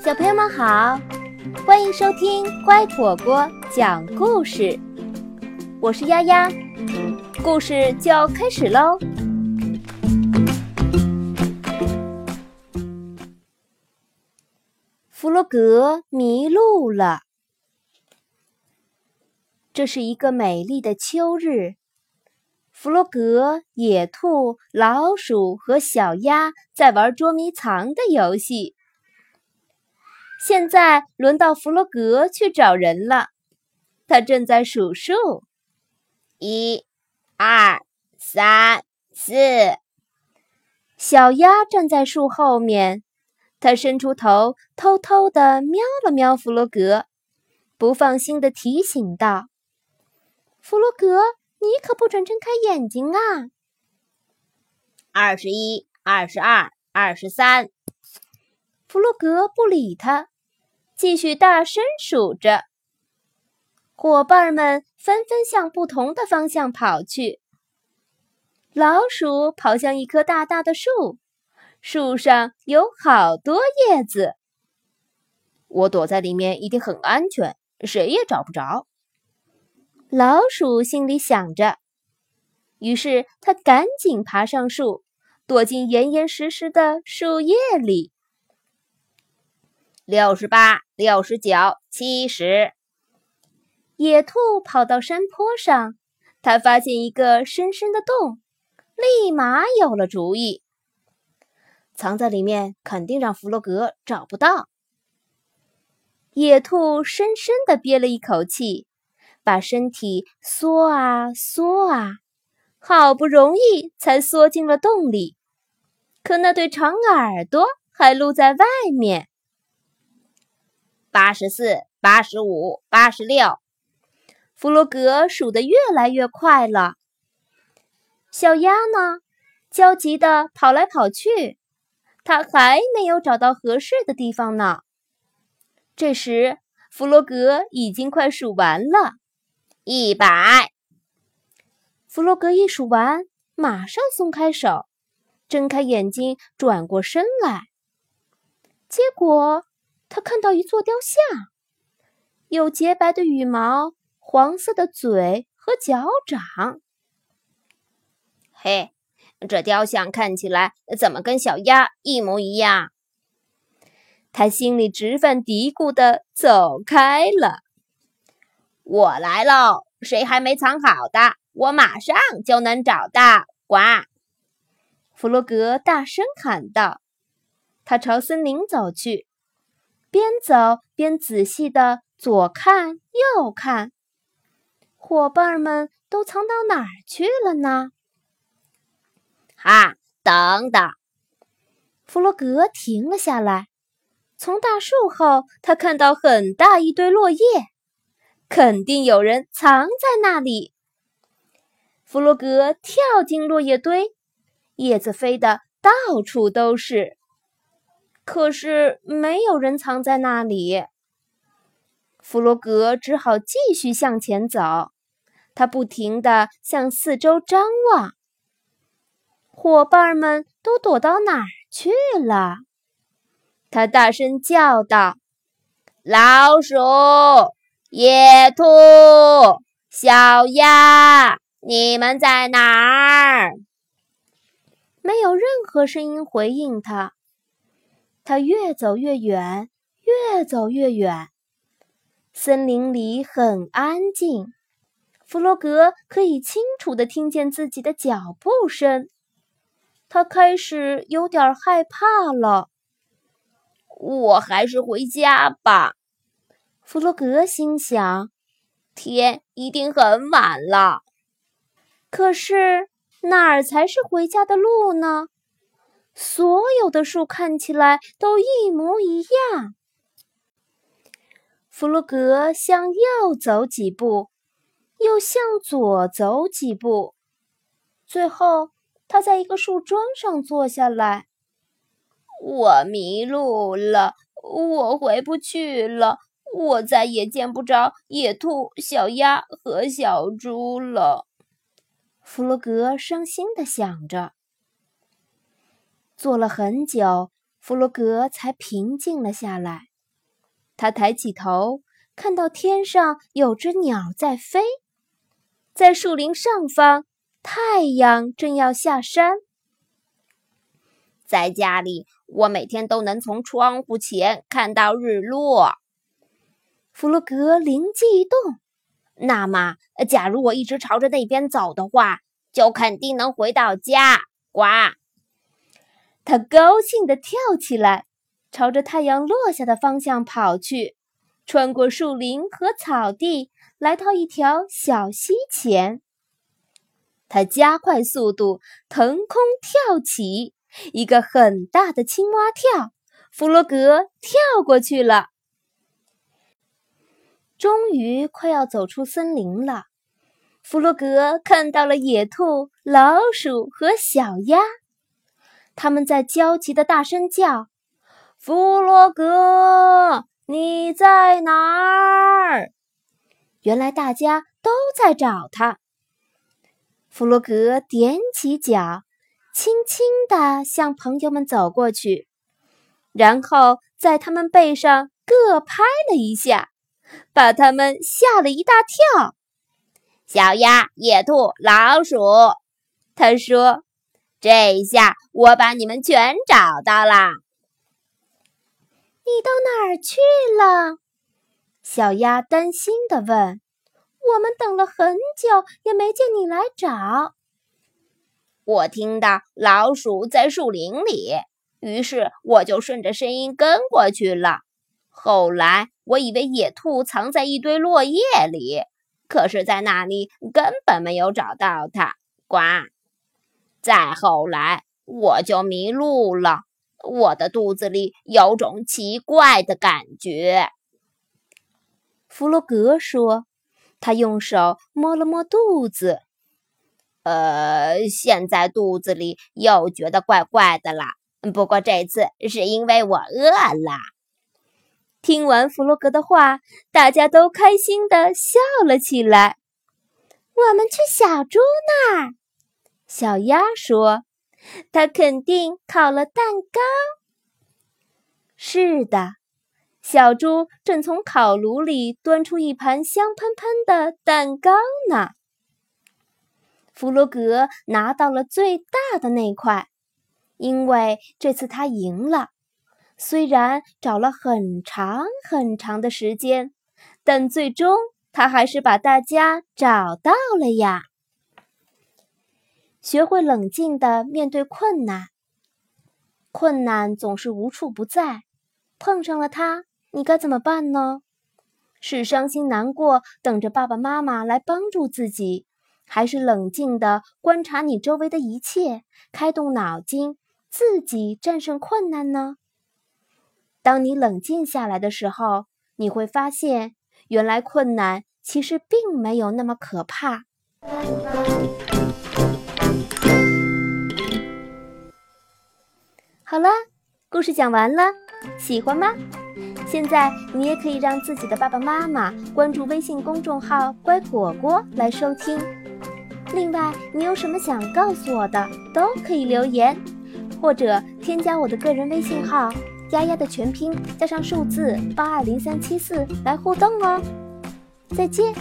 小朋友们好，欢迎收听乖果果讲故事，我是丫丫，故事就要开始喽。弗洛格迷路了。这是一个美丽的秋日，弗洛格、野兔、老鼠和小鸭在玩捉迷藏的游戏。现在轮到弗洛格去找人了，他正在数数：一、二、三、四。小鸭站在树后面，它伸出头，偷偷地瞄了瞄弗洛格，不放心地提醒道：“弗洛格，你可不准睁开眼睛啊！”二十一、二十二、二十三。弗洛格不理他，继续大声数着。伙伴们纷纷向不同的方向跑去。老鼠跑向一棵大大的树，树上有好多叶子。我躲在里面一定很安全，谁也找不着。老鼠心里想着，于是它赶紧爬上树，躲进严严实实的树叶里。六十八、六十九、七十。野兔跑到山坡上，它发现一个深深的洞，立马有了主意。藏在里面，肯定让弗洛格找不到。野兔深深地憋了一口气，把身体缩啊缩啊，好不容易才缩进了洞里，可那对长耳朵还露在外面。八十四、八十五、八十六，弗洛格数得越来越快了。小鸭呢，焦急地跑来跑去，它还没有找到合适的地方呢。这时，弗洛格已经快数完了，一百。弗洛格一数完，马上松开手，睁开眼睛，转过身来，结果。他看到一座雕像，有洁白的羽毛、黄色的嘴和脚掌。嘿，这雕像看起来怎么跟小鸭一模一样？他心里直犯嘀咕的走开了。我来喽！谁还没藏好的，我马上就能找到。呱！弗洛格大声喊道。他朝森林走去。边走边仔细的左看右看，伙伴们都藏到哪儿去了呢？哈，等等！弗洛格停了下来，从大树后，他看到很大一堆落叶，肯定有人藏在那里。弗洛格跳进落叶堆，叶子飞得到处都是。可是没有人藏在那里，弗洛格只好继续向前走。他不停地向四周张望，伙伴们都躲到哪儿去了？他大声叫道：“老鼠、野兔、小鸭，你们在哪儿？”没有任何声音回应他。他越走越远，越走越远。森林里很安静，弗洛格可以清楚地听见自己的脚步声。他开始有点害怕了。我还是回家吧，弗洛格心想。天一定很晚了。可是哪儿才是回家的路呢？所有的树看起来都一模一样。弗洛格向右走几步，又向左走几步，最后他在一个树桩上坐下来。我迷路了，我回不去了，我再也见不着野兔、小鸭和小猪了。弗洛格伤心的想着。坐了很久，弗洛格才平静了下来。他抬起头，看到天上有只鸟在飞，在树林上方，太阳正要下山。在家里，我每天都能从窗户前看到日落。弗洛格灵机一动。那么，假如我一直朝着那边走的话，就肯定能回到家。呱！他高兴地跳起来，朝着太阳落下的方向跑去，穿过树林和草地，来到一条小溪前。他加快速度，腾空跳起，一个很大的青蛙跳，弗洛格跳过去了。终于快要走出森林了，弗洛格看到了野兔、老鼠和小鸭，他们在焦急的大声叫：“弗洛格，你在哪儿？”原来大家都在找他。弗洛格踮起脚，轻轻地向朋友们走过去，然后在他们背上各拍了一下。把他们吓了一大跳。小鸭、野兔、老鼠，他说：“这一下我把你们全找到了。”你到哪儿去了？小鸭担心地问。“我们等了很久，也没见你来找。”我听到老鼠在树林里，于是我就顺着声音跟过去了。后来。我以为野兔藏在一堆落叶里，可是，在那里根本没有找到它。呱！再后来，我就迷路了。我的肚子里有种奇怪的感觉。弗洛格说，他用手摸了摸肚子。呃，现在肚子里又觉得怪怪的了。不过这次是因为我饿了。听完弗洛格的话，大家都开心地笑了起来。我们去小猪那儿，小鸭说：“他肯定烤了蛋糕。”是的，小猪正从烤炉里端出一盘香喷喷的蛋糕呢。弗洛格拿到了最大的那块，因为这次他赢了。虽然找了很长很长的时间，但最终他还是把大家找到了呀。学会冷静的面对困难，困难总是无处不在，碰上了它，你该怎么办呢？是伤心难过，等着爸爸妈妈来帮助自己，还是冷静的观察你周围的一切，开动脑筋，自己战胜困难呢？当你冷静下来的时候，你会发现，原来困难其实并没有那么可怕。好了，故事讲完了，喜欢吗？现在你也可以让自己的爸爸妈妈关注微信公众号“乖果果”来收听。另外，你有什么想告诉我的，都可以留言，或者添加我的个人微信号。丫丫的全拼加上数字八二零三七四来互动哦，再见。